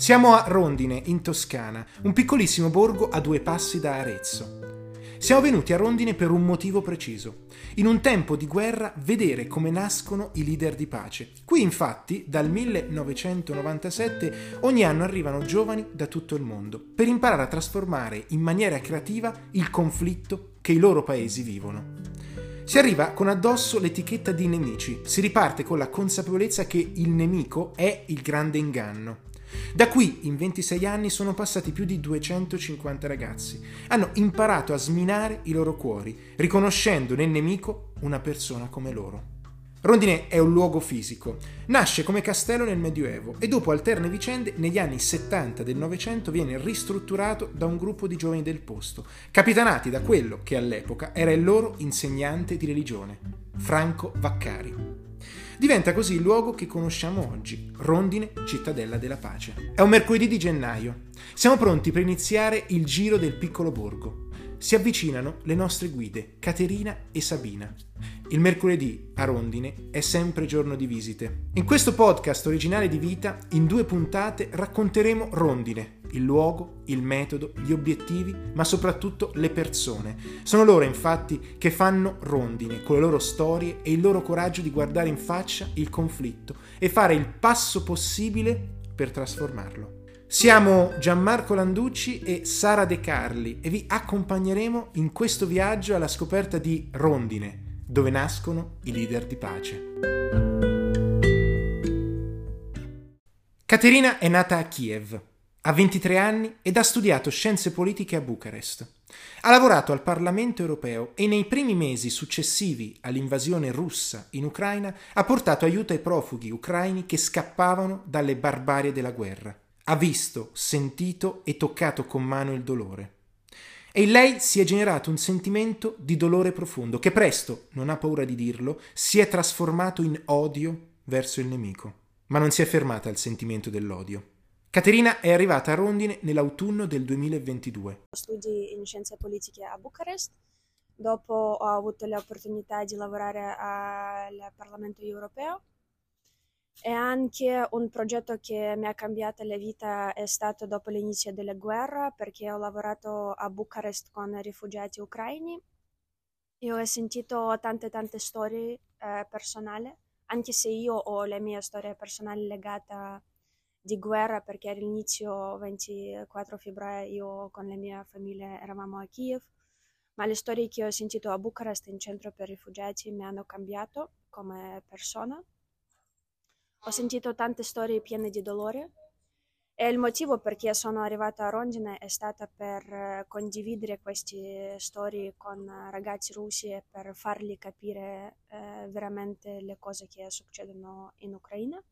Siamo a Rondine, in Toscana, un piccolissimo borgo a due passi da Arezzo. Siamo venuti a Rondine per un motivo preciso. In un tempo di guerra vedere come nascono i leader di pace. Qui infatti dal 1997 ogni anno arrivano giovani da tutto il mondo per imparare a trasformare in maniera creativa il conflitto che i loro paesi vivono. Si arriva con addosso l'etichetta di nemici, si riparte con la consapevolezza che il nemico è il grande inganno. Da qui, in 26 anni, sono passati più di 250 ragazzi. Hanno imparato a sminare i loro cuori, riconoscendo nel nemico una persona come loro. Rondine è un luogo fisico. Nasce come castello nel Medioevo e dopo alterne vicende negli anni 70 del Novecento viene ristrutturato da un gruppo di giovani del posto, capitanati da quello che all'epoca era il loro insegnante di religione, Franco Vaccari. Diventa così il luogo che conosciamo oggi, Rondine, cittadella della pace. È un mercoledì di gennaio. Siamo pronti per iniziare il giro del piccolo borgo. Si avvicinano le nostre guide, Caterina e Sabina. Il mercoledì a Rondine è sempre giorno di visite. In questo podcast originale di vita, in due puntate, racconteremo Rondine, il luogo, il metodo, gli obiettivi, ma soprattutto le persone. Sono loro infatti che fanno rondine con le loro storie e il loro coraggio di guardare in faccia il conflitto e fare il passo possibile per trasformarlo. Siamo Gianmarco Landucci e Sara De Carli e vi accompagneremo in questo viaggio alla scoperta di Rondine, dove nascono i leader di pace. Caterina è nata a Kiev, ha 23 anni ed ha studiato scienze politiche a Bucarest. Ha lavorato al Parlamento europeo e nei primi mesi successivi all'invasione russa in Ucraina ha portato aiuto ai profughi ucraini che scappavano dalle barbarie della guerra. Ha visto, sentito e toccato con mano il dolore. E in lei si è generato un sentimento di dolore profondo che presto, non ha paura di dirlo, si è trasformato in odio verso il nemico. Ma non si è fermata al sentimento dell'odio. Caterina è arrivata a Rondine nell'autunno del 2022. Studi in scienze politiche a Bucarest, dopo ho avuto l'opportunità di lavorare al Parlamento europeo. E anche un progetto che mi ha cambiato la vita è stato dopo l'inizio della guerra perché ho lavorato a Bucarest con rifugiati ucraini. E ho sentito tante tante storie eh, personali, anche se io ho la mia storia personale legata a di guerra perché all'inizio 24 febbraio io con la mia famiglia eravamo a Kiev, ma le storie che ho sentito a Bucarest in centro per rifugiati mi hanno cambiato come persona. Ho sentito tante storie piene di dolore e il motivo perché sono arrivata a Rondine è stato per condividere queste storie con ragazzi russi e per fargli capire eh, veramente le cose che succedono in Ucraina.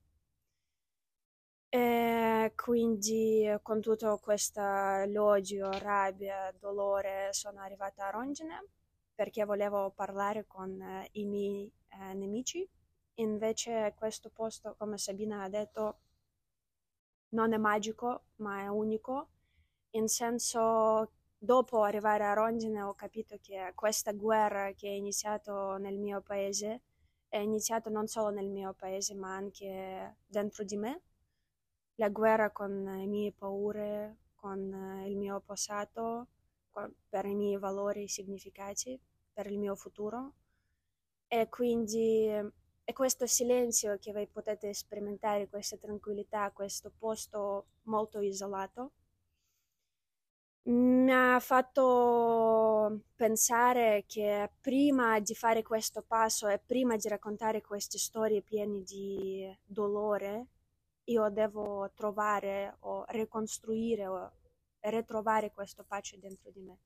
E quindi con tutto questo l'odio, rabbia, dolore sono arrivata a Rondine perché volevo parlare con eh, i miei eh, nemici. Invece questo posto, come Sabina ha detto, non è magico, ma è unico. In senso, dopo arrivare a Rondine ho capito che questa guerra che è iniziata nel mio paese è iniziata non solo nel mio paese, ma anche dentro di me la guerra con le mie paure, con il mio passato, per i miei valori e significati, per il mio futuro. E quindi è questo silenzio che voi potete sperimentare, questa tranquillità, questo posto molto isolato, mi ha fatto pensare che prima di fare questo passo e prima di raccontare queste storie piene di dolore, io devo trovare o ricostruire o ritrovare questo pace dentro di me.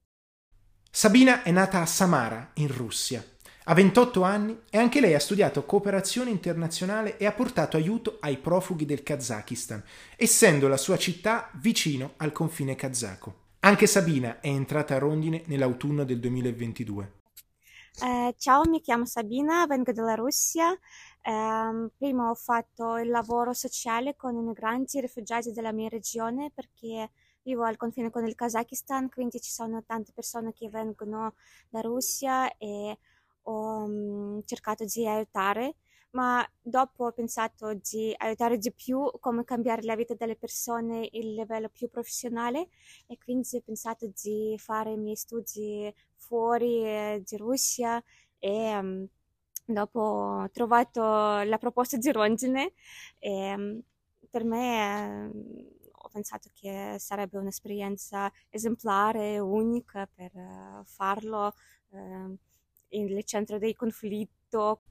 Sabina è nata a Samara, in Russia. Ha 28 anni e anche lei ha studiato cooperazione internazionale e ha portato aiuto ai profughi del Kazakistan, essendo la sua città vicino al confine kazako. Anche Sabina è entrata a Rondine nell'autunno del 2022. Eh, ciao, mi chiamo Sabina, vengo dalla Russia. Eh, prima ho fatto il lavoro sociale con i migranti e rifugiati della mia regione perché vivo al confine con il Kazakistan, quindi ci sono tante persone che vengono da Russia e ho um, cercato di aiutare ma dopo ho pensato di aiutare di più come cambiare la vita delle persone a livello più professionale e quindi ho pensato di fare i miei studi fuori eh, di Russia e um, dopo ho trovato la proposta di Rondine e um, per me eh, ho pensato che sarebbe un'esperienza esemplare, unica per uh, farlo uh, nel centro del conflitto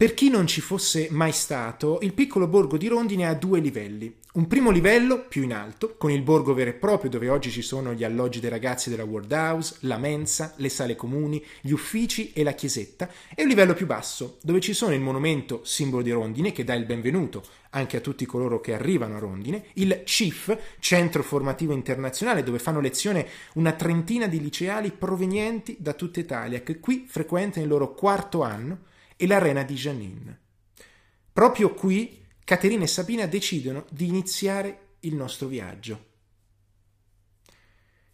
per chi non ci fosse mai stato, il piccolo borgo di Rondine ha due livelli. Un primo livello, più in alto, con il borgo vero e proprio dove oggi ci sono gli alloggi dei ragazzi della World House, la mensa, le sale comuni, gli uffici e la chiesetta, e un livello più basso, dove ci sono il monumento simbolo di Rondine che dà il benvenuto anche a tutti coloro che arrivano a Rondine, il CIF, Centro Formativo Internazionale, dove fanno lezione una trentina di liceali provenienti da tutta Italia che qui frequentano il loro quarto anno e l'arena di Janine. Proprio qui Caterina e Sabina decidono di iniziare il nostro viaggio.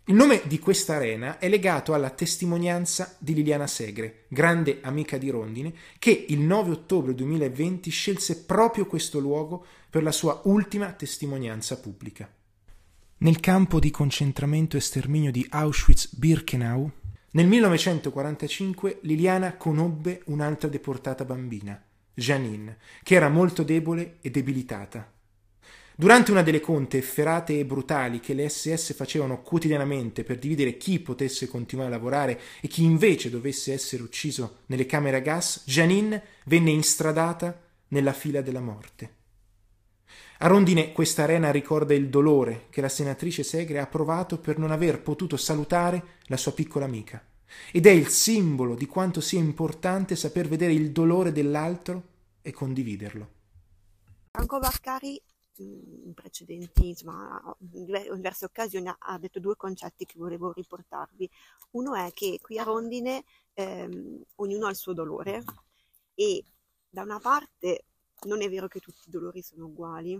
Il nome di questa arena è legato alla testimonianza di Liliana Segre, grande amica di Rondine, che il 9 ottobre 2020 scelse proprio questo luogo per la sua ultima testimonianza pubblica. Nel campo di concentramento e sterminio di Auschwitz-Birkenau, nel 1945 Liliana conobbe un'altra deportata bambina, Janine, che era molto debole e debilitata. Durante una delle conte efferate e brutali che le SS facevano quotidianamente per dividere chi potesse continuare a lavorare e chi invece dovesse essere ucciso nelle camere a gas, Janine venne instradata nella fila della morte. A Rondine questa arena ricorda il dolore che la senatrice Segre ha provato per non aver potuto salutare la sua piccola amica ed è il simbolo di quanto sia importante saper vedere il dolore dell'altro e condividerlo. Franco Baccari in precedenti, insomma, in diverse occasioni ha detto due concetti che volevo riportarvi. Uno è che qui a Rondine ehm, ognuno ha il suo dolore e da una parte non è vero che tutti i dolori sono uguali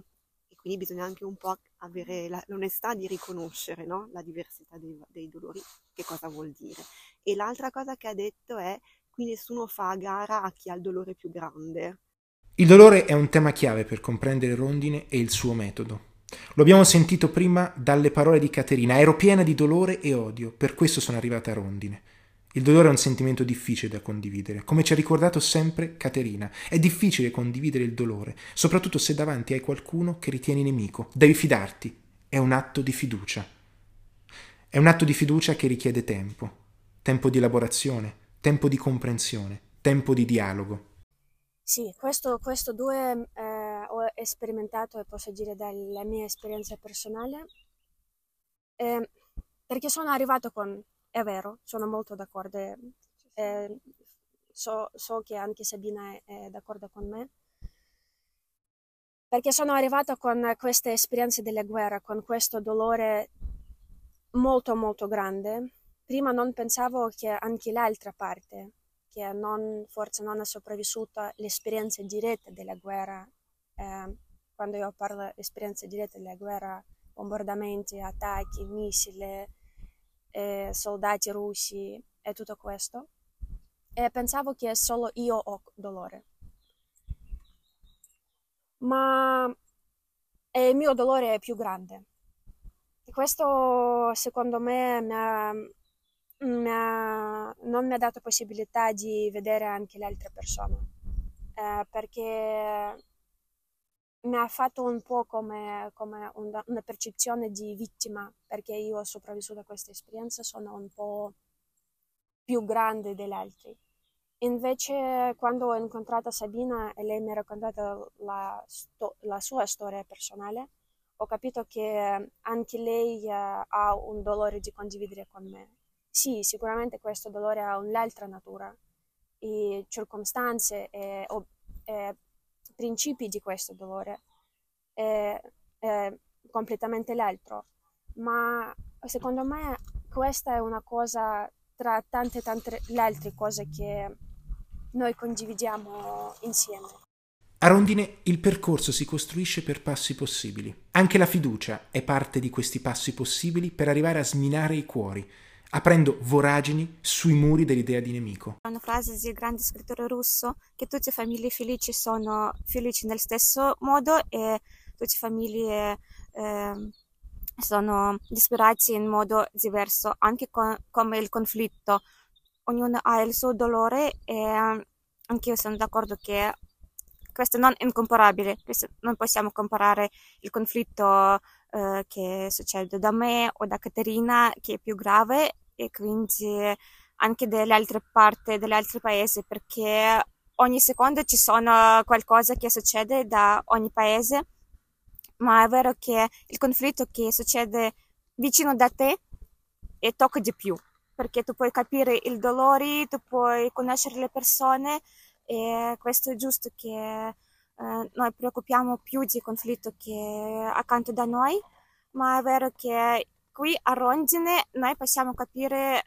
e quindi bisogna anche un po' avere la, l'onestà di riconoscere no? la diversità dei, dei, dolori, che cosa vuol dire. E l'altra cosa che ha detto è qui nessuno fa gara a chi ha il dolore più grande. Il dolore è un tema chiave per comprendere Rondine e il suo metodo. Lo abbiamo sentito prima dalle parole di Caterina, ero piena di dolore e odio, per questo sono arrivata a Rondine. Il dolore è un sentimento difficile da condividere, come ci ha ricordato sempre Caterina. È difficile condividere il dolore, soprattutto se davanti hai qualcuno che ritieni nemico. Devi fidarti. È un atto di fiducia. È un atto di fiducia che richiede tempo, tempo di elaborazione, tempo di comprensione, tempo di dialogo. Sì, questo, questo due eh, ho sperimentato e posso dire dalla mia esperienza personale, eh, perché sono arrivato con è vero, sono molto d'accordo. Eh, so, so, che anche Sabina è, è d'accordo con me. Perché sono arrivata con queste esperienze della guerra, con questo dolore molto molto grande. Prima non pensavo che anche l'altra parte, che non, forse non ha sopravvissuto l'esperienza diretta della guerra, eh, quando io parlo di esperienza diretta della guerra, bombardamenti, attacchi, missili, eh, soldati russi e tutto questo. E pensavo che solo io ho dolore. Ma il mio dolore è più grande. Questo secondo me mi ha, mi ha, non mi ha dato possibilità di vedere anche le altre persone. Eh, perché mi ha fatto un po' come, come una, una, percezione di vittima, perché io ho sopravvissuto a questa esperienza, sono un po' più grande degli altri. Invece, quando ho incontrato Sabina e lei mi ha raccontato la, sto- la sua storia personale, ho capito che anche lei uh, ha un dolore di condividere con me. Sì, sicuramente questo dolore ha un'altra natura, e circostanze e, e principi di questo dolore è, è completamente l'altro, ma secondo me questa è una cosa tra tante tante le altre cose che noi condividiamo insieme. A Rondine il percorso si costruisce per passi possibili. Anche la fiducia è parte di questi passi possibili per arrivare a sminare i cuori, aprendo voragini sui muri dell'idea di nemico. Una frase di grande scrittore russo che tutte le famiglie felici sono felici nel stesso modo e tutte le famiglie eh, sono disperati in modo diverso, anche con, come il conflitto. Ognuno ha il suo dolore e anche io sono d'accordo che questo non è incomparabile, non possiamo comparare il conflitto eh, che succede da me o da Caterina che è più grave e quindi anche delle altre parti, degli altri paesi perché ogni secondo ci sono qualcosa che succede da ogni paese. Ma è vero che il conflitto che succede vicino da te e tocca di più perché tu puoi capire il dolore, tu puoi conoscere le persone e questo è giusto che eh, noi preoccupiamo più di conflitto che accanto da noi, ma è vero che qui a Rondine noi possiamo capire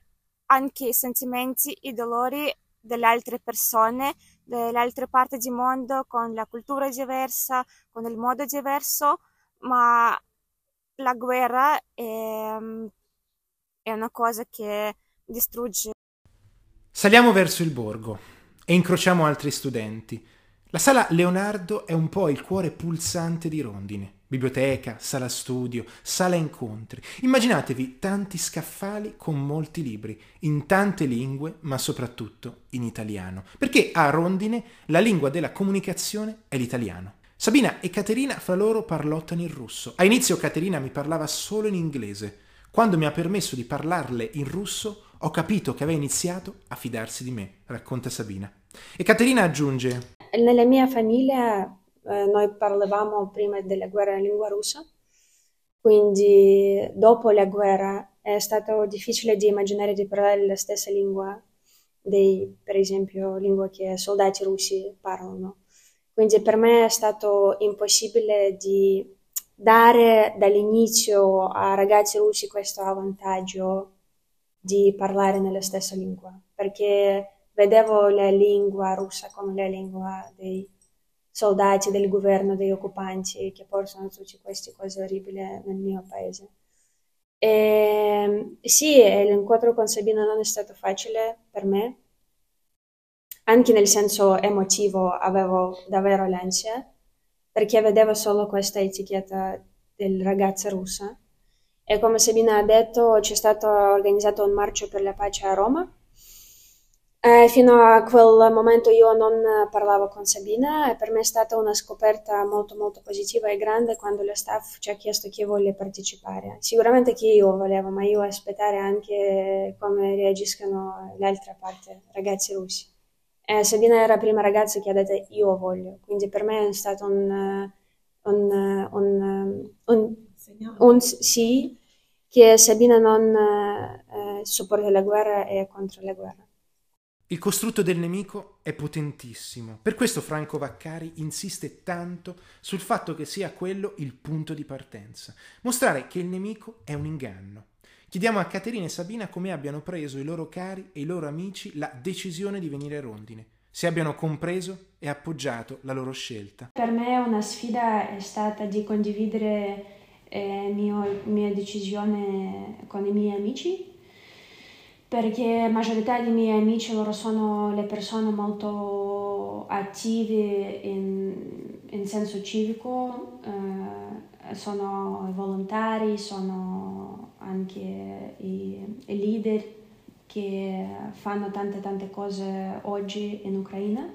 anche i sentimenti, i dolori delle altre persone, delle altre parti del mondo, con la cultura diversa, con il modo diverso, ma la guerra è, è una cosa che distrugge. Saliamo verso il borgo e incrociamo altri studenti. La sala Leonardo è un po' il cuore pulsante di Rondine. Biblioteca, sala studio, sala incontri. Immaginatevi tanti scaffali con molti libri, in tante lingue, ma soprattutto in italiano. Perché a Rondine la lingua della comunicazione è l'italiano. Sabina e Caterina fra loro parlottano in russo. A inizio Caterina mi parlava solo in inglese. Quando mi ha permesso di parlarle in russo, ho capito che aveva iniziato a fidarsi di me, racconta Sabina. E Caterina aggiunge: Nella mia famiglia eh, noi parlavamo prima della guerra in lingua russa, quindi dopo la guerra è stato difficile di immaginare di parlare la stessa lingua dei, per esempio, lingua che soldati russi parlano. Quindi per me è stato impossibile di dare dall'inizio a ragazzi russi questo vantaggio di parlare nella stessa lingua, perché vedevo la lingua russa come la lingua dei soldati del governo, degli occupanti che portano tutte queste cose orribili nel mio paese. E, sì, l'incontro con Sabina non è stato facile per me, anche nel senso emotivo avevo davvero l'ansia, perché vedevo solo questa etichetta del ragazza russa. E come Sabina ha detto, c'è stato organizzato un marcio per la pace a Roma eh, fino a quel momento io non parlavo con Sabina e per me è stata una scoperta molto molto positiva e grande quando lo staff ci ha chiesto chi vuole partecipare. Sicuramente che io volevo, ma io aspettare anche come reagiscono l'altra parte, ragazzi russi. E Sabina era la prima ragazza che ha detto io voglio, quindi per me è stato un, un, un, un, un sì che Sabina non eh, sopporta la guerra e è contro la guerra. Il costrutto del nemico è potentissimo, per questo Franco Vaccari insiste tanto sul fatto che sia quello il punto di partenza, mostrare che il nemico è un inganno. Chiediamo a Caterina e Sabina come abbiano preso i loro cari e i loro amici la decisione di venire a Rondine, se abbiano compreso e appoggiato la loro scelta. Per me una sfida è stata di condividere eh, la mia decisione con i miei amici perché la maggiorità dei miei amici loro sono le persone molto attive in, in senso civico, eh, sono volontari, sono anche i, i, leader che fanno tante tante cose oggi in Ucraina.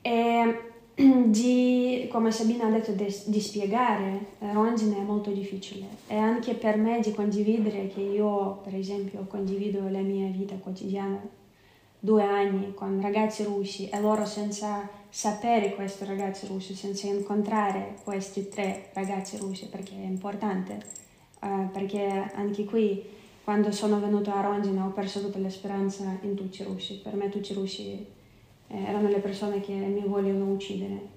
E di, come Sabina ha detto, di, di spiegare Rondine è molto difficile. E anche per me di condividere che io, per esempio, condivido la mia vita quotidiana due anni con ragazzi russi e loro senza sapere questi ragazzi russi, senza incontrare questi tre ragazzi russi, perché è importante, uh, perché anche qui quando sono venuta a Rondine ho perso tutta la speranza in tutti i russi, per me tutti i russi eh, erano le persone che mi vogliono uccidere.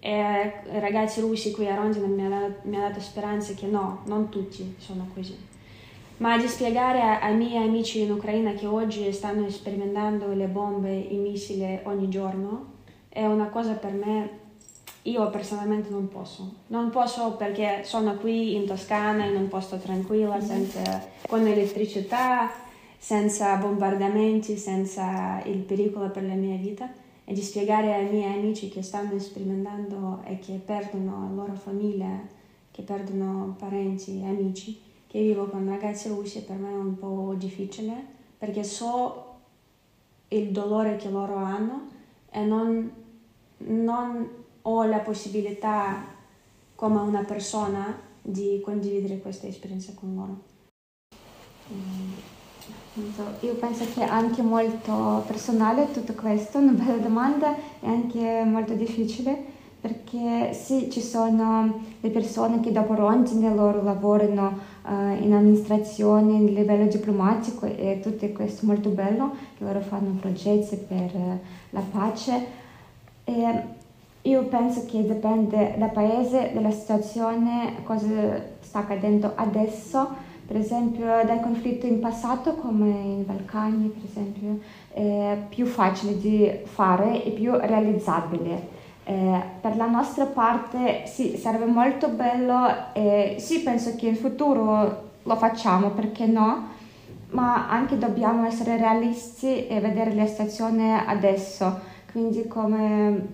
E i ragazzi russi qui a Rondine mi hanno dato speranze che no, non tutti sono così. Ma di spiegare ai miei amici in Ucraina che oggi stanno sperimentando le bombe, i missili ogni giorno, è una cosa per me io personalmente non posso. Non posso perché sono qui in Toscana, in un posto tranquillo, mm-hmm. senza, con elettricità, senza bombardamenti, senza il pericolo per la mia vita e di spiegare ai miei amici che stanno sperimentando e che perdono la loro famiglia, che perdono parenti e amici, che vivo con ragazzi russi per me è un po' difficile perché so il dolore che loro hanno e non, non ho la possibilità come una persona di condividere questa esperienza con loro. Io penso che anche molto personale tutto questo, una bella domanda e anche molto difficile perché sì, ci sono le persone che dopo Rondine loro lavorano uh, in amministrazione, in livello diplomatico e tutto questo è molto bello, che loro fanno progetti per uh, la pace. E io penso che dipende dal paese, dalla situazione, cosa sta accadendo adesso per esempio dal conflitto in passato come in Balcani per esempio è più facile di fare e più realizzabile. Eh, per la nostra parte sì, sarebbe molto bello e sì, penso che in futuro lo facciamo, perché no? Ma anche dobbiamo essere realisti e vedere la situazione adesso, quindi come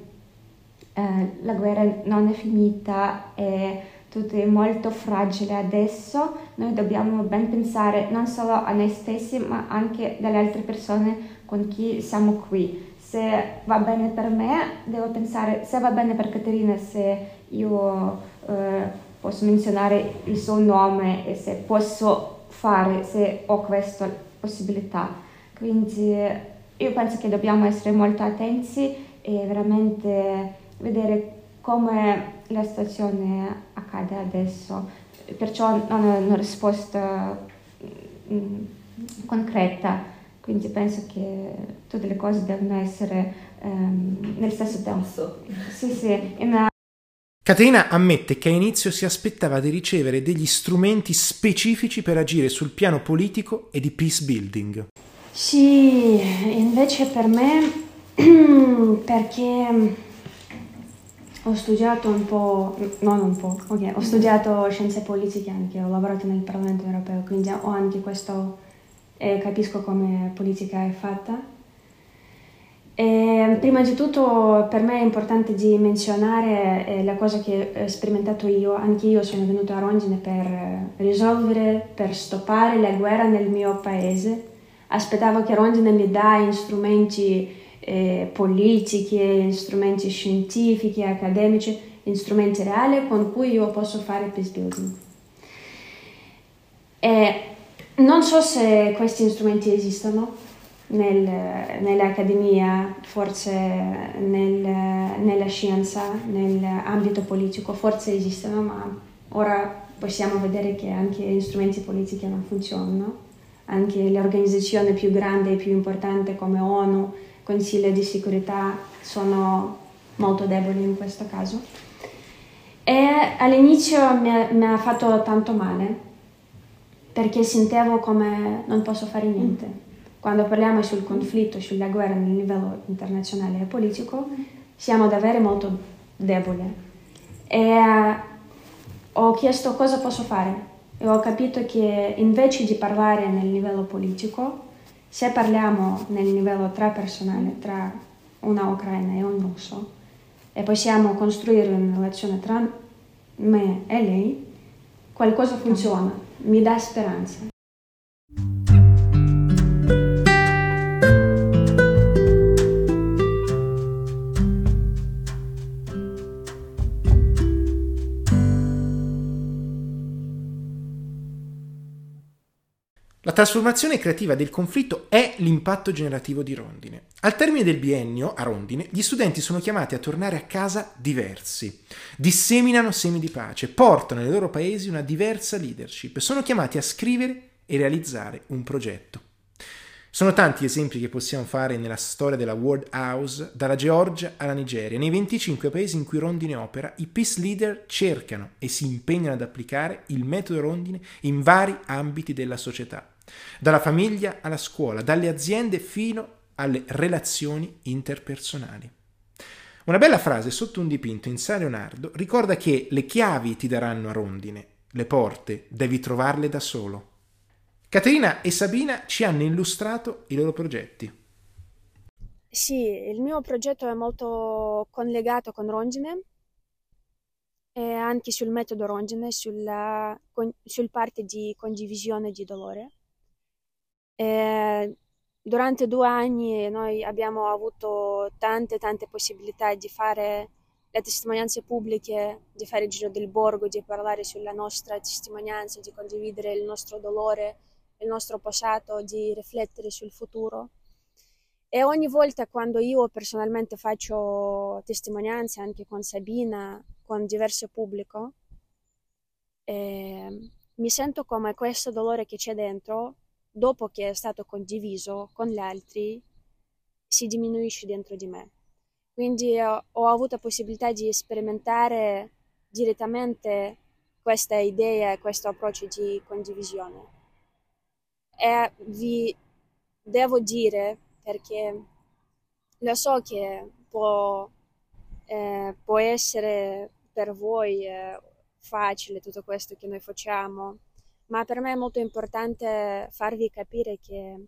eh, la guerra non è finita e tutto è molto fragile adesso, noi dobbiamo ben pensare non solo a noi stessi ma anche alle altre persone con chi siamo qui. Se va bene per me, devo pensare se va bene per Caterina, se io eh, posso menzionare il suo nome e se posso fare, se ho questa possibilità. Quindi io penso che dobbiamo essere molto attenti e veramente vedere come la situazione accade adesso, perciò non è una risposta mm, concreta, quindi penso che tutte le cose devono essere um, nel stesso tempo. Sì, sì, una... Caterina ammette che a inizio si aspettava di ricevere degli strumenti specifici per agire sul piano politico e di peace building. Sì, invece per me, perché ho studiato un po', non un po', ok, ho studiato scienze politiche anche, ho lavorato nel Parlamento europeo, quindi ho anche questo e capisco come politica è fatta. E prima di tutto per me è importante di menzionare eh, la cosa che ho sperimentato io, anche io sono venuta a Rondine per risolvere, per stoppare la guerra nel mio paese. Aspettavo che Rondine mi dà strumenti eh, politiche, strumenti scientifici, accademici, strumenti reali con cui io posso fare peace building. E non so se questi strumenti esistono nel, nell'accademia, forse nel, nella scienza, nell'ambito politico, forse esistono, ma ora possiamo vedere che anche gli strumenti politici non funzionano. Anche le organizzazioni più grandi e più importanti come ONU Consiglio di sicurezza sono molto deboli in questo caso. E all'inizio mi ha, mi ha fatto tanto male perché sentivo come non posso fare niente. Quando parliamo sul conflitto, sulla guerra nel livello internazionale e politico, siamo davvero molto deboli. E ho chiesto cosa posso fare e ho capito che invece di parlare nel livello politico, se parliamo nel livello tra personale, tra una ucraina e un russo, e possiamo costruire una relazione tra me e lei, qualcosa funziona, mi dà speranza. La trasformazione creativa del conflitto è l'impatto generativo di Rondine. Al termine del biennio, a Rondine, gli studenti sono chiamati a tornare a casa diversi, disseminano semi di pace, portano nei loro paesi una diversa leadership, sono chiamati a scrivere e realizzare un progetto. Sono tanti esempi che possiamo fare nella storia della World House, dalla Georgia alla Nigeria. Nei 25 paesi in cui Rondine opera, i peace leader cercano e si impegnano ad applicare il metodo Rondine in vari ambiti della società dalla famiglia alla scuola, dalle aziende fino alle relazioni interpersonali. Una bella frase sotto un dipinto in San Leonardo ricorda che le chiavi ti daranno a rondine, le porte devi trovarle da solo. Caterina e Sabina ci hanno illustrato i loro progetti. Sì, il mio progetto è molto collegato con Rondine e anche sul metodo Rondine, sulla, sul parte di condivisione di dolore. E durante due anni noi abbiamo avuto tante tante possibilità di fare le testimonianze pubbliche, di fare il giro del borgo, di parlare sulla nostra testimonianza, di condividere il nostro dolore, il nostro passato, di riflettere sul futuro. E ogni volta quando io personalmente faccio testimonianze anche con Sabina, con diverso pubblico, eh, mi sento come questo dolore che c'è dentro, dopo che è stato condiviso con gli altri, si diminuisce dentro di me. Quindi ho, avuto possibilità di sperimentare direttamente questa idea e questo approccio di condivisione. E vi devo dire perché lo so che può, eh, può essere per voi eh, facile tutto questo che noi facciamo, ma per me è molto importante farvi capire che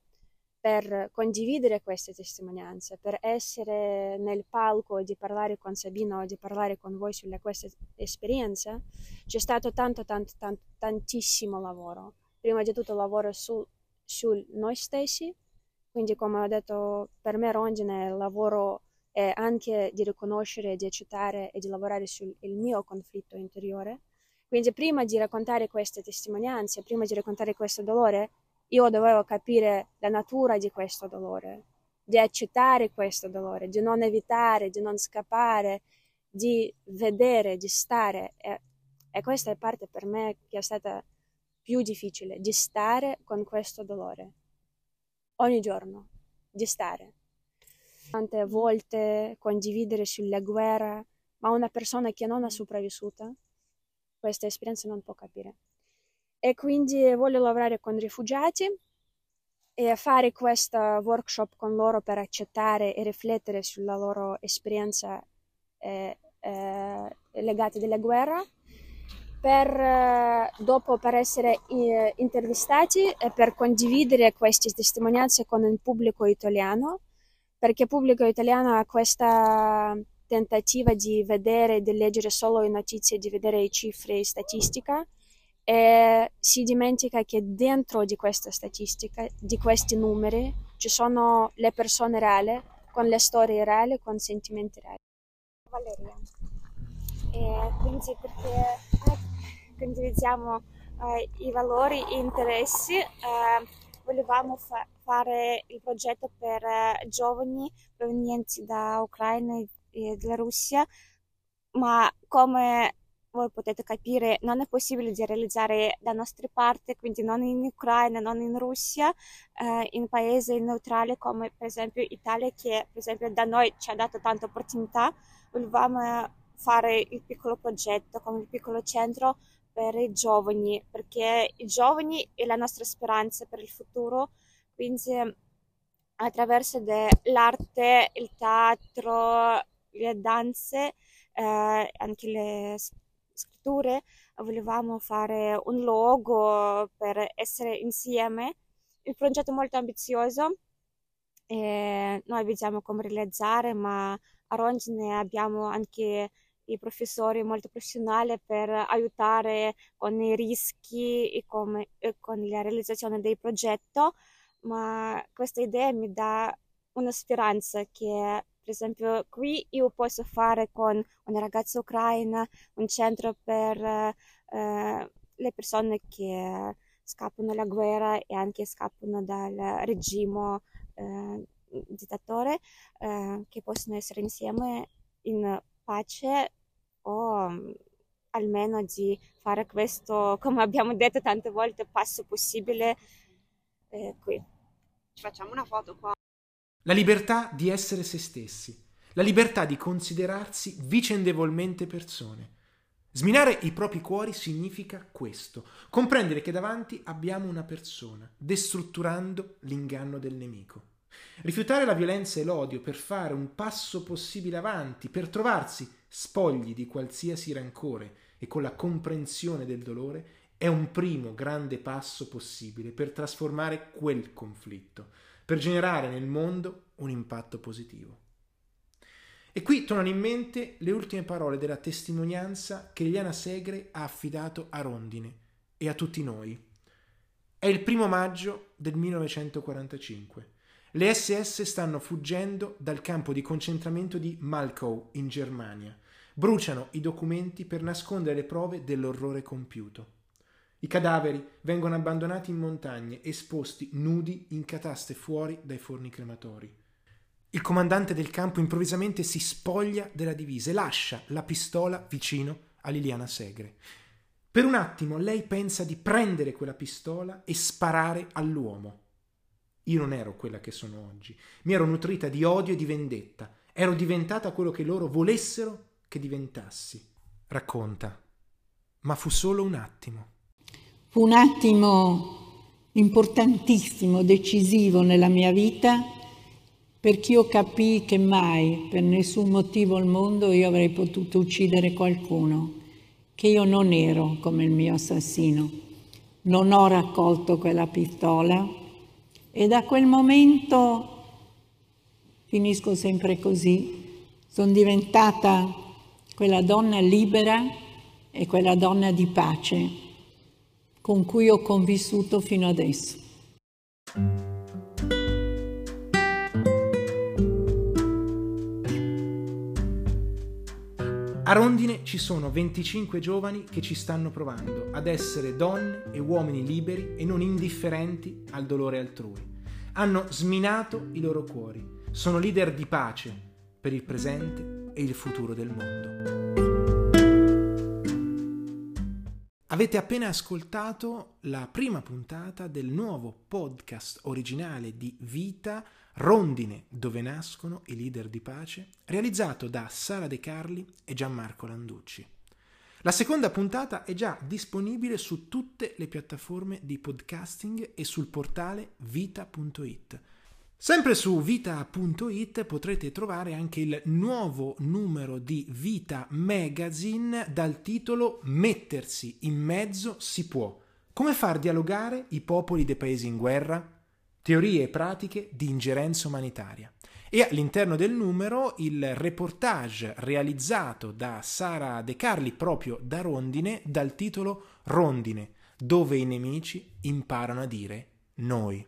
per condividere queste testimonianze, per essere nel palco di parlare con Sabino di parlare con voi sulle queste esperienze, c'è stato tanto, tanto, tanto tantissimo lavoro. Prima di tutto lavoro su, su noi stessi, quindi come ho detto, per me Rondine il lavoro è anche di riconoscere, di accettare e di lavorare sul mio conflitto interiore. Quindi prima di raccontare queste testimonianze, prima di raccontare questo dolore, io dovevo capire la natura di questo dolore, di accettare questo dolore, di non evitare, di non scappare, di vedere, di stare. E, e questa è parte per me che è stata più difficile, di stare con questo dolore ogni giorno, di stare. Tante volte condividere sulla guerra, ma una persona che non ha sopravvissuta questa esperienza non può capire. E quindi voglio lavorare con rifugiati e fare questo workshop con loro per accettare e riflettere sulla loro esperienza eh, eh, legata alla guerra per, eh, dopo per essere eh, intervistati e per condividere queste testimonianze con il pubblico italiano, perché il pubblico italiano ha questa tentativa di vedere, di leggere solo le notizie, di vedere le cifre e statistica e si dimentica che dentro di questa statistica, di questi numeri, ci sono le persone reali, con le storie reali, con sentimenti reali. Valeria. E quindi perché condividiamo eh, i valori e interessi. Eh, volevamo fa- fare il progetto per eh, giovani provenienti da Ucraina e dalla Russia, ma come voi potete capire non è possibile di realizzare da nostra parte, quindi non in Ucraina, non in Russia, eh, in paesi neutrali come per esempio Italia che per esempio da noi ci ha dato tante opportunità, volevamo fare il piccolo progetto come il piccolo centro per i giovani, perché i giovani è la nostra speranza per il futuro, quindi attraverso l'arte, il teatro, le danze, eh, anche le scritture, volevamo fare un logo per essere insieme. Il progetto è molto ambizioso e noi vediamo come realizzare, ma a Rondine abbiamo anche i professori molto professionali per aiutare con i rischi e con, e con la realizzazione del progetto, ma questa idea mi dà una speranza che per esempio qui io posso fare con una ragazza ucraina un centro per eh, le persone che scappano dalla guerra e anche scappano dal regime eh, dittatore, eh, che possono essere insieme in pace o almeno di fare questo, come abbiamo detto tante volte, passo possibile eh, qui. Ci facciamo una foto qua. La libertà di essere se stessi, la libertà di considerarsi vicendevolmente persone. Sminare i propri cuori significa questo, comprendere che davanti abbiamo una persona, destrutturando l'inganno del nemico. Rifiutare la violenza e l'odio per fare un passo possibile avanti, per trovarsi spogli di qualsiasi rancore e con la comprensione del dolore, è un primo grande passo possibile per trasformare quel conflitto, per generare nel mondo un impatto positivo. E qui tornano in mente le ultime parole della testimonianza che Liliana Segre ha affidato a Rondine e a tutti noi. È il primo maggio del 1945. Le SS stanno fuggendo dal campo di concentramento di Malchow in Germania. Bruciano i documenti per nascondere le prove dell'orrore compiuto. I cadaveri vengono abbandonati in montagne, esposti nudi in cataste fuori dai forni crematori. Il comandante del campo improvvisamente si spoglia della divisa e lascia la pistola vicino a Liliana Segre. Per un attimo lei pensa di prendere quella pistola e sparare all'uomo. Io non ero quella che sono oggi, mi ero nutrita di odio e di vendetta, ero diventata quello che loro volessero che diventassi. Racconta. Ma fu solo un attimo. Fu un attimo importantissimo, decisivo nella mia vita, perché io capii che mai, per nessun motivo al mondo, io avrei potuto uccidere qualcuno, che io non ero come il mio assassino. Non ho raccolto quella pistola e da quel momento finisco sempre così. Sono diventata quella donna libera e quella donna di pace con cui ho convissuto fino adesso. A Rondine ci sono 25 giovani che ci stanno provando ad essere donne e uomini liberi e non indifferenti al dolore altrui. Hanno sminato i loro cuori, sono leader di pace per il presente e il futuro del mondo. Avete appena ascoltato la prima puntata del nuovo podcast originale di Vita Rondine, dove nascono i leader di pace, realizzato da Sara De Carli e Gianmarco Landucci. La seconda puntata è già disponibile su tutte le piattaforme di podcasting e sul portale vita.it. Sempre su vita.it potrete trovare anche il nuovo numero di Vita Magazine dal titolo Mettersi in mezzo si può. Come far dialogare i popoli dei paesi in guerra? teorie e pratiche di ingerenza umanitaria. E all'interno del numero il reportage realizzato da Sara De Carli proprio da Rondine dal titolo Rondine, dove i nemici imparano a dire noi.